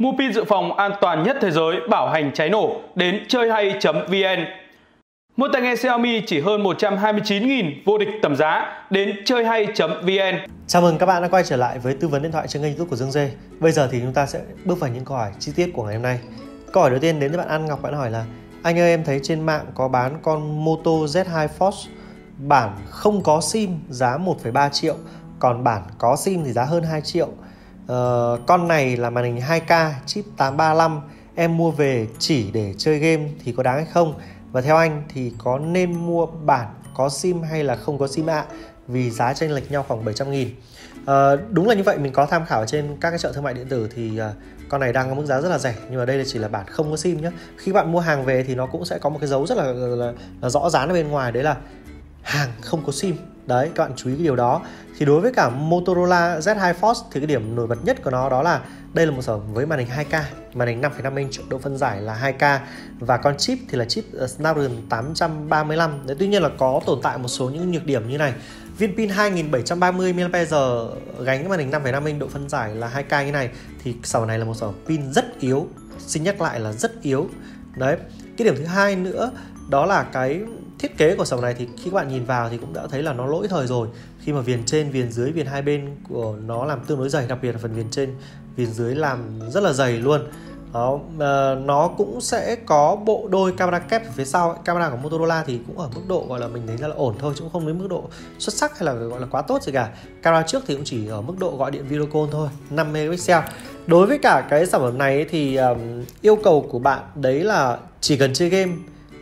Mua pin dự phòng an toàn nhất thế giới bảo hành cháy nổ đến chơi hay.vn. Mua tai nghe Xiaomi chỉ hơn 129.000 vô địch tầm giá đến chơi hay.vn. Chào mừng các bạn đã quay trở lại với tư vấn điện thoại trên kênh YouTube của Dương Dê. Bây giờ thì chúng ta sẽ bước vào những câu hỏi chi tiết của ngày hôm nay. Câu hỏi đầu tiên đến từ bạn An Ngọc bạn hỏi là anh ơi em thấy trên mạng có bán con Moto Z2 Force bản không có sim giá 1,3 triệu còn bản có sim thì giá hơn 2 triệu uh, con này là màn hình 2K chip 835 em mua về chỉ để chơi game thì có đáng hay không? Và theo anh thì có nên mua bản có sim hay là không có sim ạ? À? vì giá chênh lệch nhau khoảng 700 nghìn. À, đúng là như vậy mình có tham khảo trên các cái chợ thương mại điện tử thì uh, con này đang có mức giá rất là rẻ. Nhưng mà đây là chỉ là bản không có sim nhé khi bạn mua hàng về thì nó cũng sẽ có một cái dấu rất là, là, là rõ ràng ở bên ngoài. Đấy là hàng không có sim đấy các bạn chú ý cái điều đó. Thì đối với cả Motorola Z2 Force thì cái điểm nổi bật nhất của nó đó là đây là một sản với màn hình 2K màn hình 5,5 inch độ phân giải là 2K và con chip thì là chip ờ, Snapdragon 835 đấy tuy nhiên là có tồn tại một số những nhược điểm như này. Viên pin 2730 mAh gánh màn hình 5,5 inch độ phân giải là 2K như này. Thì sản này là một sản pin rất yếu xin nhắc lại là rất yếu. Đấy cái điểm thứ hai nữa đó là cái thiết kế của sòng này thì khi các bạn nhìn vào thì cũng đã thấy là nó lỗi thời rồi. Khi mà viền trên viền dưới viền hai bên của nó làm tương đối dày đặc biệt là phần viền trên viền dưới làm rất là dày luôn. Đó ờ, nó cũng sẽ có bộ đôi camera kép ở phía sau camera của Motorola thì cũng ở mức độ gọi là mình thấy là ổn thôi chứ cũng không đến mức độ xuất sắc hay là gọi là quá tốt gì cả. Camera trước thì cũng chỉ ở mức độ gọi điện video call thôi 5 megapixel. Đối với cả cái sản phẩm này thì um, yêu cầu của bạn đấy là chỉ cần chơi game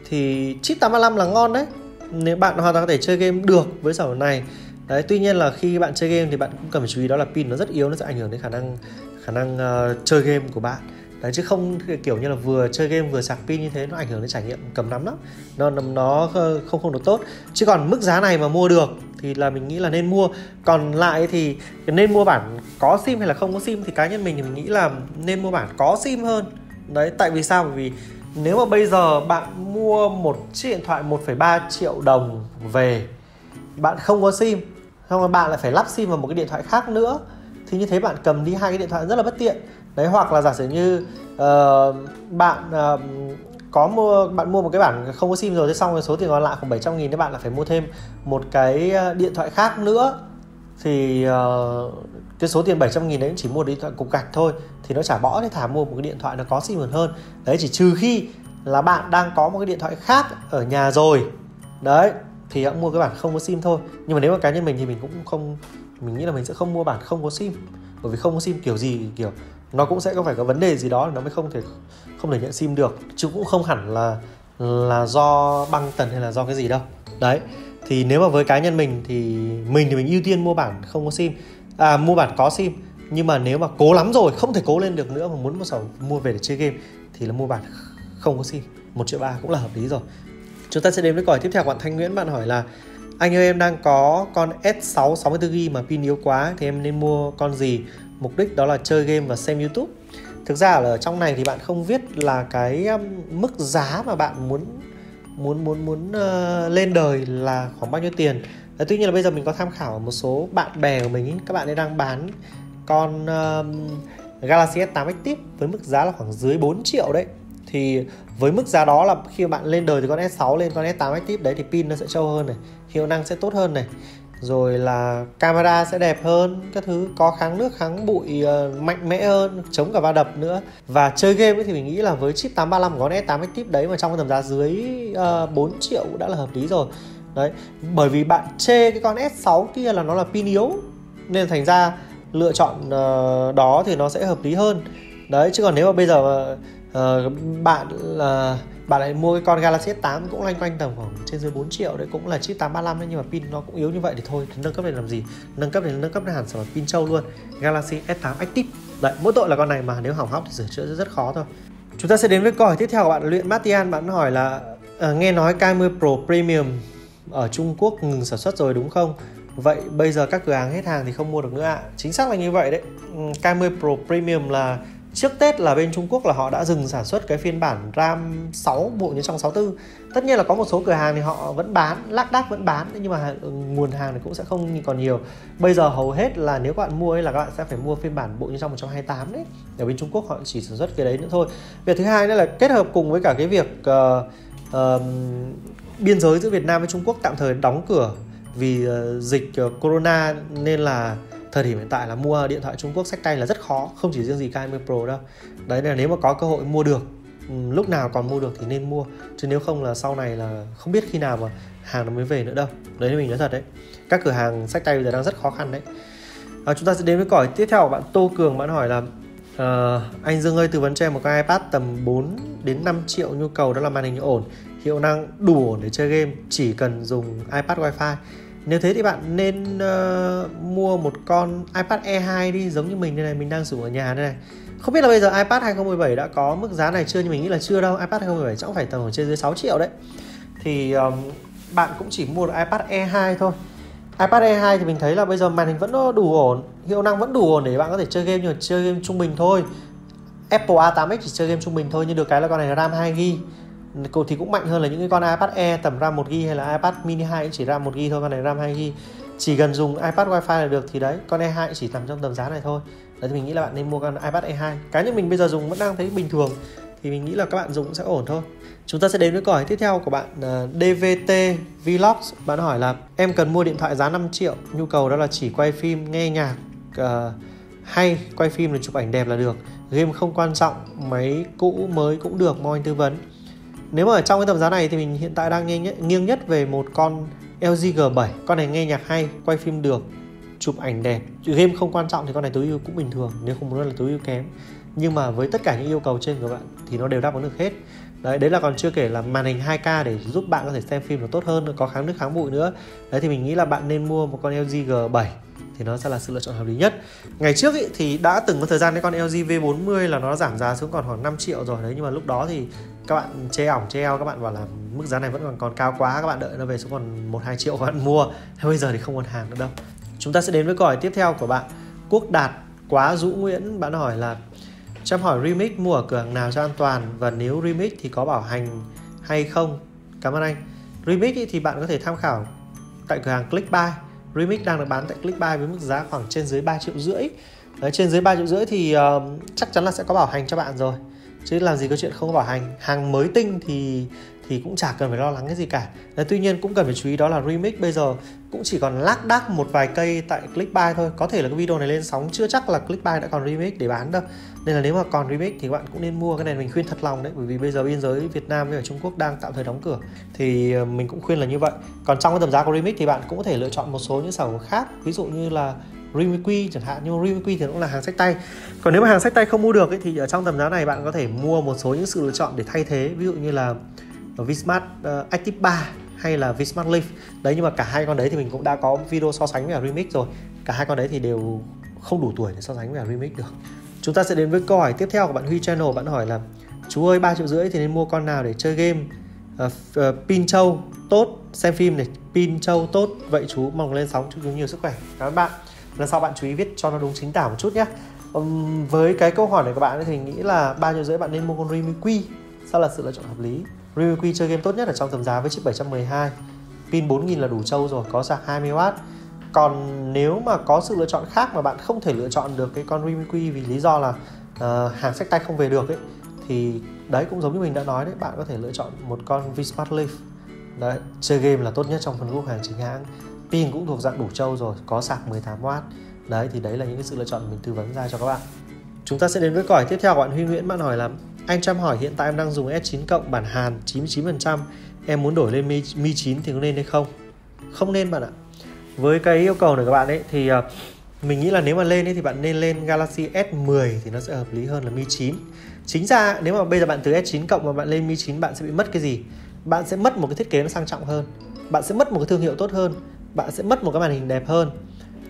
thì chip 835 là ngon đấy. Nếu bạn hoàn toàn có thể chơi game được với sản phẩm này. Đấy tuy nhiên là khi bạn chơi game thì bạn cũng cần phải chú ý đó là pin nó rất yếu nó sẽ ảnh hưởng đến khả năng khả năng uh, chơi game của bạn. Đấy chứ không kiểu như là vừa chơi game vừa sạc pin như thế nó ảnh hưởng đến trải nghiệm cầm nắm lắm. Nó nó không không được tốt. Chứ còn mức giá này mà mua được thì là mình nghĩ là nên mua. Còn lại thì nên mua bản có sim hay là không có sim thì cá nhân mình thì mình nghĩ là nên mua bản có sim hơn. Đấy tại vì sao? Bởi vì nếu mà bây giờ bạn mua một chiếc điện thoại 1,3 triệu đồng về bạn không có sim xong rồi bạn lại phải lắp sim vào một cái điện thoại khác nữa thì như thế bạn cầm đi hai cái điện thoại rất là bất tiện. Đấy hoặc là giả sử như uh, bạn uh, có mua bạn mua một cái bản không có sim rồi thế xong rồi số tiền còn lại khoảng 700 nghìn thì bạn lại phải mua thêm một cái ờ, điện thoại khác nữa thì uh, cái số tiền 700 nghìn đấy chỉ mua điện thoại cục gạch thôi, thì nó trả bỏ thì thả mua một cái điện thoại nó có sim hơn. Đấy, chỉ trừ khi là bạn đang có một cái điện thoại khác ở nhà rồi. Đấy, thì hãy mua cái bản không có sim thôi. Nhưng mà nếu mà cá nhân mình thì mình cũng không, mình nghĩ là mình sẽ không mua bản không có sim. Bởi vì không có sim kiểu gì, kiểu nó cũng sẽ có phải có vấn đề gì đó nó mới không thể không thể nhận sim được. Chứ cũng không hẳn là là do băng tần hay là do cái gì đâu. Đấy, thì nếu mà với cá nhân mình thì mình thì mình ưu tiên mua bản không có sim à mua bản có sim. Nhưng mà nếu mà cố lắm rồi không thể cố lên được nữa mà muốn một sổ mua về để chơi game thì là mua bản không có sim. Một triệu ba cũng là hợp lý rồi. Chúng ta sẽ đến với câu hỏi tiếp theo. Bạn Thanh Nguyễn bạn hỏi là anh ơi em đang có con S6 64GB mà pin yếu quá thì em nên mua con gì? Mục đích đó là chơi game và xem YouTube. Thực ra ở trong này thì bạn không viết là cái um, mức giá mà bạn muốn muốn muốn muốn uh, lên đời là khoảng bao nhiêu tiền à, tuy nhiên là bây giờ mình có tham khảo một số bạn bè của mình ý. các bạn ấy đang bán con um, Galaxy S8 Active với mức giá là khoảng dưới 4 triệu đấy. Thì với mức giá đó là khi bạn lên đời từ con S6 lên con S8 Active đấy thì pin nó sẽ trâu hơn này hiệu năng sẽ tốt hơn này. Rồi là camera sẽ đẹp hơn các thứ có kháng nước kháng bụi uh, mạnh mẽ hơn chống cả va đập nữa. Và chơi game ấy thì mình nghĩ là với chip 835 của con S8 Active đấy mà trong cái tầm giá dưới ờ, uh, 4 triệu đã là hợp lý rồi đấy bởi vì bạn chê cái con S6 kia là nó là pin yếu nên thành ra lựa chọn uh, đó thì nó sẽ hợp lý hơn. Đấy chứ còn nếu mà bây giờ uh, bạn là uh, bạn lại mua cái con Galaxy S8 cũng loanh quanh tầm khoảng trên dưới 4 triệu đấy cũng là chip 835 đấy nhưng mà pin nó cũng yếu như vậy thì thôi thì nâng cấp này làm gì? Nâng cấp này nâng cấp hẳn sản phẩm pin trâu luôn. Galaxy S8 Active. Đấy mỗi tội là con này mà nếu hỏng hóc thì sửa chữa rất, khó thôi. Chúng ta sẽ đến với câu hỏi tiếp theo của bạn luyện Matian bạn hỏi là uh, nghe nói K10 Pro Premium ở Trung Quốc ngừng sản xuất rồi đúng không? Vậy bây giờ các cửa hàng hết hàng thì không mua được nữa ạ. À. Chính xác là như vậy đấy. Ừ, K10 Pro Premium là trước Tết là bên Trung Quốc là họ đã dừng sản xuất cái phiên bản RAM 6 bộ nhớ trong 64 tất nhiên là có một số cửa hàng thì họ vẫn bán lác đác vẫn bán nhưng mà ừ, nguồn hàng thì cũng sẽ không còn nhiều. Bây giờ hầu hết là nếu các bạn mua ấy là các bạn sẽ phải mua phiên bản bộ nhớ trong 128 đấy. Ở bên Trung Quốc họ chỉ sản xuất cái đấy nữa thôi. Việc thứ hai nữa là kết hợp cùng với cả cái việc uh, uh, biên giới giữa Việt Nam với Trung Quốc tạm thời đóng cửa vì ờ, dịch ờ, corona nên là thời điểm hiện tại là mua điện thoại Trung Quốc sách tay là rất khó không chỉ riêng gì K20 Pro đâu. Đấy là nếu mà có cơ hội mua được ừ, lúc nào còn mua được thì nên mua chứ nếu không là sau này là không biết khi nào mà hàng nó mới về nữa đâu. Đấy là mình nói thật đấy. Các cửa hàng sách tay bây giờ đang rất khó khăn đấy. À, chúng ta sẽ đến với câu tiếp theo của bạn Tô Cường. Bạn hỏi là uh, anh Dương ơi tư vấn cho em một cái iPad tầm 4 đến 5 triệu nhu cầu đó là màn hình ổn hiệu năng đủ ổn để chơi game chỉ cần dùng iPad Wi-Fi. Nếu thế thì bạn nên uh, mua một con iPad E2 đi giống như mình đây này mình đang dùng ở nhà đây này. Không biết là bây giờ iPad 2017 đã có mức giá này chưa nhưng mình nghĩ là chưa đâu. iPad 2017 chắc phải tầm ở trên dưới 6 triệu đấy. Thì um, bạn cũng chỉ mua được iPad E2 thôi. iPad E2 thì mình thấy là bây giờ màn hình vẫn đủ ổn hiệu năng vẫn đủ ổn để bạn có thể chơi game nhưng mà chơi game trung bình thôi. Apple A8X chỉ chơi game trung bình thôi nhưng được cái là con này là RAM 2GB thì cũng mạnh hơn là những cái con iPad Air tầm RAM 1GB hay là iPad mini 2 chỉ RAM 1GB thôi con này RAM 2GB chỉ cần dùng iPad wi-fi là được thì đấy con E2 chỉ nằm trong tầm giá này thôi. Đấy thì mình nghĩ là bạn nên mua con iPad E2 cá nhân mình bây giờ dùng vẫn đang thấy bình thường thì mình nghĩ là các bạn dùng cũng sẽ ổn thôi. Chúng ta sẽ đến với câu hỏi tiếp theo của bạn ờ, uh, DVT Vlogs bạn hỏi là em cần mua điện thoại giá 5 triệu nhu cầu đó là chỉ quay phim nghe nhạc uh, hay quay phim là chụp ảnh đẹp là được. Game không quan trọng máy cũ mới cũng được mong anh tư vấn nếu mà ở trong cái tầm giá này thì mình hiện tại đang nghiêng nhất, nghiêng nhất về một con LG G7 con này nghe nhạc hay quay phim được chụp ảnh đẹp. Game không quan trọng thì con này tối ưu cũng bình thường nếu không muốn là tối ưu kém. Nhưng mà với tất cả những yêu cầu trên của bạn thì nó đều đáp ứng được hết. Đấy đấy là còn chưa kể là màn hình 2K để giúp bạn có thể xem phim nó tốt hơn có kháng nước kháng bụi nữa. Đấy thì mình nghĩ là bạn nên mua một con LG G7 thì nó sẽ là sự lựa chọn hợp lý nhất. Ngày trước ý, thì đã từng có thời gian cái con LG V40 là nó giảm giá xuống còn khoảng 5 triệu rồi. Đấy nhưng mà lúc đó thì các bạn chê ỏng chê eo các bạn bảo là mức giá này vẫn còn còn cao quá các bạn đợi nó về xuống còn một hai triệu các bạn mua. Thế bây giờ thì không còn hàng nữa đâu. Chúng ta sẽ đến với câu hỏi tiếp theo của bạn. Quốc Đạt quá Dũ Nguyễn bạn hỏi là chăm hỏi remix mua ở cửa hàng nào cho an toàn và nếu remix thì có bảo hành hay không? Cảm ơn anh. Remix thì bạn có thể tham khảo tại cửa hàng Clickbuy remix đang được bán tại Clickbuy với mức giá khoảng trên dưới 3 triệu rưỡi. Đấy, trên dưới 3 triệu rưỡi thì uh, chắc chắn là sẽ có bảo hành cho bạn rồi. Chứ làm gì có chuyện không có bảo hành. Hàng mới tinh thì thì cũng chả cần phải lo lắng cái gì cả. Đấy, tuy nhiên cũng cần phải chú ý đó là remix bây giờ cũng chỉ còn lác đác một vài cây tại clickbuy thôi. Có thể là cái video này lên sóng chưa chắc là clickbuy đã còn remix để bán đâu. Nên là nếu mà còn remix thì các bạn cũng nên mua cái này mình khuyên thật lòng đấy bởi vì bây giờ biên giới Việt Nam với ở Trung Quốc đang tạm thời đóng cửa. Thì ờ, mình cũng khuyên là như vậy. Còn trong cái tầm giá của remix thì bạn cũng có thể lựa chọn một số những sản phẩm khác ví dụ như là Rimiqui chẳng hạn nhưng Rimiqui thì cũng là hàng sách tay. Còn nếu mà hàng sách tay không mua được ấy, thì ở trong tầm giá này bạn có thể mua một số những sự lựa chọn để thay thế. Ví dụ như là Ờ, Vsmart uh, ờ, Active 3 hay là Vsmart Leaf. Đấy nhưng mà cả hai con đấy thì mình cũng đã có video so sánh với Remix rồi. Cả hai con đấy thì đều không đủ tuổi để so sánh với Remix được. Chúng ta sẽ đến với câu hỏi tiếp theo của bạn Huy Channel bạn hỏi là chú ơi ba triệu rưỡi thì nên mua con nào để chơi game? Uh, uh, pin châu tốt xem phim này pin châu tốt. Vậy chú mong lên sóng chúc chú nhiều sức khỏe. Cảm ơn bạn. Lần sau bạn chú ý viết cho nó đúng chính tả một chút nhé. Um, với cái câu hỏi này của bạn thì mình nghĩ là ba triệu rưỡi bạn nên mua con Remix Q. Sao là sự lựa chọn hợp lý? Realme chơi game tốt nhất ở trong tầm giá với chip 712 pin 4000 là đủ trâu rồi có sạc 20W còn nếu mà có sự lựa chọn khác mà bạn không thể lựa chọn được cái con Realme vì lý do là uh, hàng sách tay không về được ấy thì đấy cũng giống như mình đã nói đấy bạn có thể lựa chọn một con Vsmart Leaf. Đấy chơi game là tốt nhất trong phân khúc hàng chính hãng. Pin cũng thuộc dạng đủ trâu rồi có sạc 18W đấy thì đấy là những cái sự lựa chọn mình tư vấn ra cho các bạn. Chúng ta sẽ đến với câu hỏi tiếp theo của bạn Huy Nguyễn bạn hỏi là anh Trâm hỏi hiện tại em đang dùng S9 cộng bản Hàn 99% em muốn đổi lên Mi, Mi 9 thì có nên hay không? Không nên bạn ạ. Với cái yêu cầu này các bạn ấy thì uh, mình nghĩ là nếu mà lên ấy thì bạn nên lên Galaxy S10 thì nó sẽ hợp lý hơn là Mi 9 chính ra nếu mà bây giờ bạn từ S9 cộng mà bạn lên Mi 9 bạn sẽ bị mất cái gì? Bạn sẽ mất một cái thiết kế nó sang trọng hơn. Bạn sẽ mất một cái thương hiệu tốt hơn. Bạn sẽ mất một cái màn hình đẹp hơn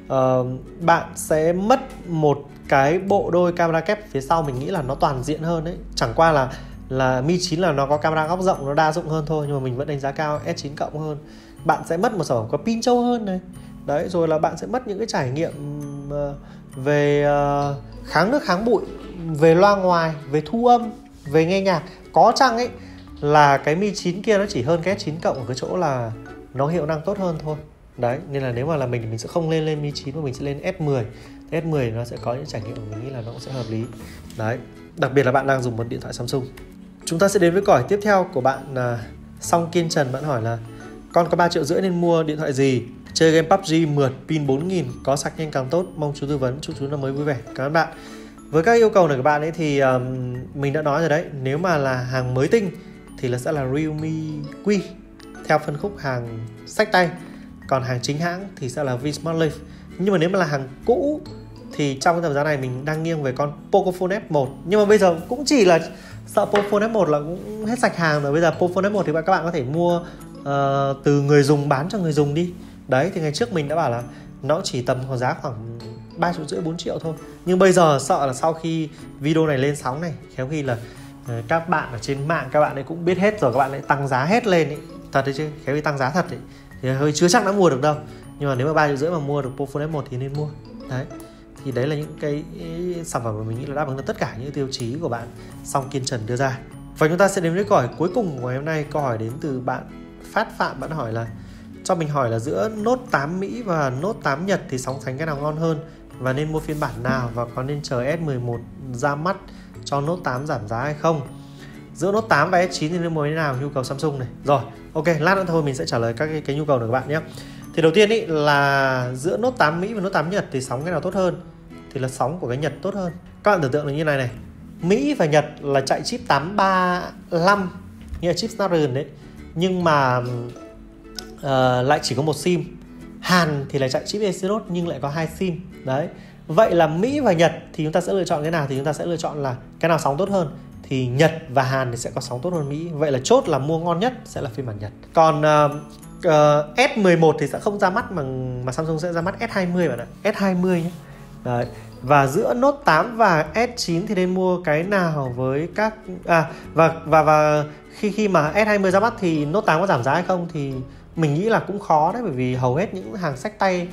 uh, bạn sẽ mất một cái bộ đôi camera kép phía sau mình nghĩ là nó toàn diện hơn đấy. Chẳng qua là là Mi 9 là nó có camera góc rộng nó đa dụng hơn thôi nhưng mà mình vẫn đánh giá cao S9 cộng hơn. Bạn sẽ mất một sản phẩm có pin trâu hơn này. Đấy rồi là bạn sẽ mất những cái trải nghiệm ờ, về ờ, kháng nước kháng bụi về loa ngoài về thu âm về nghe nhạc. Có chăng ấy là cái Mi 9 kia nó chỉ hơn cái S9 cộng ở cái chỗ là nó hiệu năng tốt hơn thôi đấy nên là nếu mà là mình thì mình sẽ không lên lên Mi 9 mà mình sẽ lên S10 thì S10 nó sẽ có những trải nghiệm mình nghĩ là nó cũng sẽ hợp lý. Đấy đặc biệt là bạn đang dùng một điện thoại Samsung. Chúng ta sẽ đến với câu hỏi tiếp theo của bạn là Song Kiên Trần. Bạn hỏi là con có 3 triệu rưỡi nên mua điện thoại gì? Chơi game PUBG mượt pin 4000 có sạc nhanh càng tốt. Mong chú tư vấn chúc chú năm mới vui vẻ. Cảm ơn bạn. Với các yêu cầu này của bạn ấy thì um, mình đã nói rồi đấy. Nếu mà là hàng mới tinh thì là sẽ là Realme Q theo phân khúc hàng sách tay còn hàng chính hãng thì sẽ là Vsmart life nhưng mà nếu mà là hàng cũ thì trong cái tầm giá này mình đang nghiêng về con Pocophone F1 nhưng mà bây giờ cũng chỉ là sợ Pocophone F1 là cũng hết sạch hàng rồi. Bây giờ Pocophone F1 thì các bạn có thể mua uh, từ người dùng bán cho người dùng đi. Đấy thì ngày trước mình đã bảo là nó chỉ tầm khoảng giá khoảng ba triệu rưỡi 4 triệu thôi. Nhưng bây giờ sợ là sau khi video này lên sóng này khéo khi là ờ, các bạn ở trên mạng các bạn ấy cũng biết hết rồi các bạn lại tăng giá hết lên ấy. Thật đấy chứ khéo khi tăng giá thật ấy thì hơi chưa chắc đã mua được đâu. Nhưng mà nếu mà ba triệu rưỡi mà mua được Pocophone F1 thì nên mua. Đấy. Thì đấy là những cái sản phẩm mà mình nghĩ là đáp ứng được tất cả những tiêu chí của bạn. Song kiên trần đưa ra. Và chúng ta sẽ đến với câu hỏi cuối cùng của ngày hôm nay. Câu hỏi đến từ bạn phát phạm. Bạn hỏi là, cho mình hỏi là giữa nốt 8 Mỹ và nốt 8 Nhật thì sóng sánh cái nào ngon hơn? Và nên mua phiên bản nào và có nên chờ S11 ra mắt cho nốt 8 giảm giá hay không? Giữa Note 8 và S9 thì nên mua thế nào? Nhu cầu Samsung này. Rồi ok lát nữa thôi mình sẽ trả lời các cái, cái nhu cầu của các bạn nhé. Thì đầu tiên ý là giữa Note 8 Mỹ và Note 8 Nhật thì sóng cái nào tốt hơn? Thì là sóng của cái Nhật tốt hơn. Các bạn tưởng tượng là như này này. Mỹ và Nhật là chạy chip 835 như là chip Snapdragon đấy. Nhưng mà uh, lại chỉ có một sim. Hàn thì lại chạy chip Exynos nhưng lại có hai sim. Đấy. Vậy là Mỹ và Nhật thì chúng ta sẽ lựa chọn cái nào? Thì chúng ta sẽ lựa chọn là cái nào sóng tốt hơn? Thì Nhật và Hàn thì sẽ có sóng tốt hơn Mỹ. Vậy là chốt là mua ngon nhất sẽ là phiên bản Nhật. Còn uh, uh, S11 thì sẽ không ra mắt mà mà Samsung sẽ ra mắt S20 bạn ạ. S20 nhé. Đấy. Và giữa Note 8 và S9 thì nên mua cái nào với các à và và và khi khi mà S20 ra mắt thì Note 8 có giảm giá hay không thì mình nghĩ là cũng khó đấy bởi vì hầu hết những hàng sách tay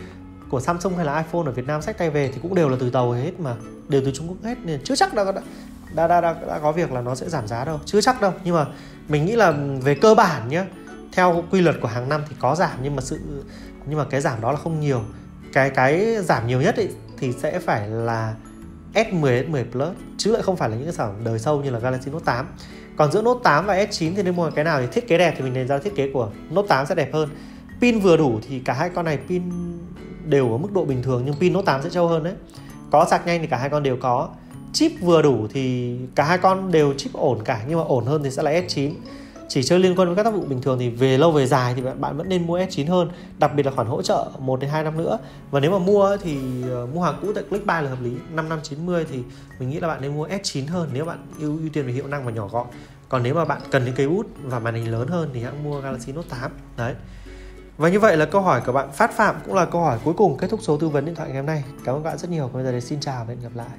của Samsung hay là iPhone ở Việt Nam sách tay về thì cũng đều là từ tàu hết mà đều từ Trung Quốc hết nên chưa chắc đã đã, đã, đã, đã, đã có việc là nó sẽ giảm giá đâu. Chứ chắc đâu. Nhưng mà mình nghĩ là về cơ bản nhé theo quy luật của hàng năm thì có giảm nhưng mà sự nhưng mà cái giảm đó là không nhiều. Cái cái giảm nhiều nhất ấy, thì sẽ phải là S10, S10 Plus chứ lại không phải là những cái sản phẩm đời sâu như là Galaxy Note 8 còn giữa Note 8 và S9 thì nên mua cái nào thì thiết kế đẹp thì mình nên ra thiết kế của Note 8 sẽ đẹp hơn. Pin vừa đủ thì cả hai con này pin đều ở mức độ bình thường nhưng pin Note 8 sẽ trâu hơn đấy. Có sạc nhanh thì cả hai con đều có chip vừa đủ thì cả hai con đều chip ổn cả, nhưng mà ổn hơn thì sẽ là S9 chỉ chơi liên quan với các tác vụ bình thường thì về lâu về dài thì bạn vẫn nên mua S9 hơn, đặc biệt là khoản hỗ trợ 1 đến 2 năm nữa và nếu mà mua thì ờ, mua hàng cũ tại Clickbuy là hợp lý 5 năm 90 thì mình nghĩ là bạn nên mua S9 hơn nếu bạn ưu ưu tiên về hiệu năng và nhỏ gọn còn nếu mà bạn cần những cây út và màn hình lớn hơn thì hãy mua Galaxy Note 8 đấy và như vậy là câu hỏi của bạn Phát Phạm cũng là câu hỏi cuối cùng kết thúc số tư vấn điện thoại ngày hôm nay. Cảm ơn các bạn rất nhiều. Bây giờ thì xin chào và hẹn gặp lại.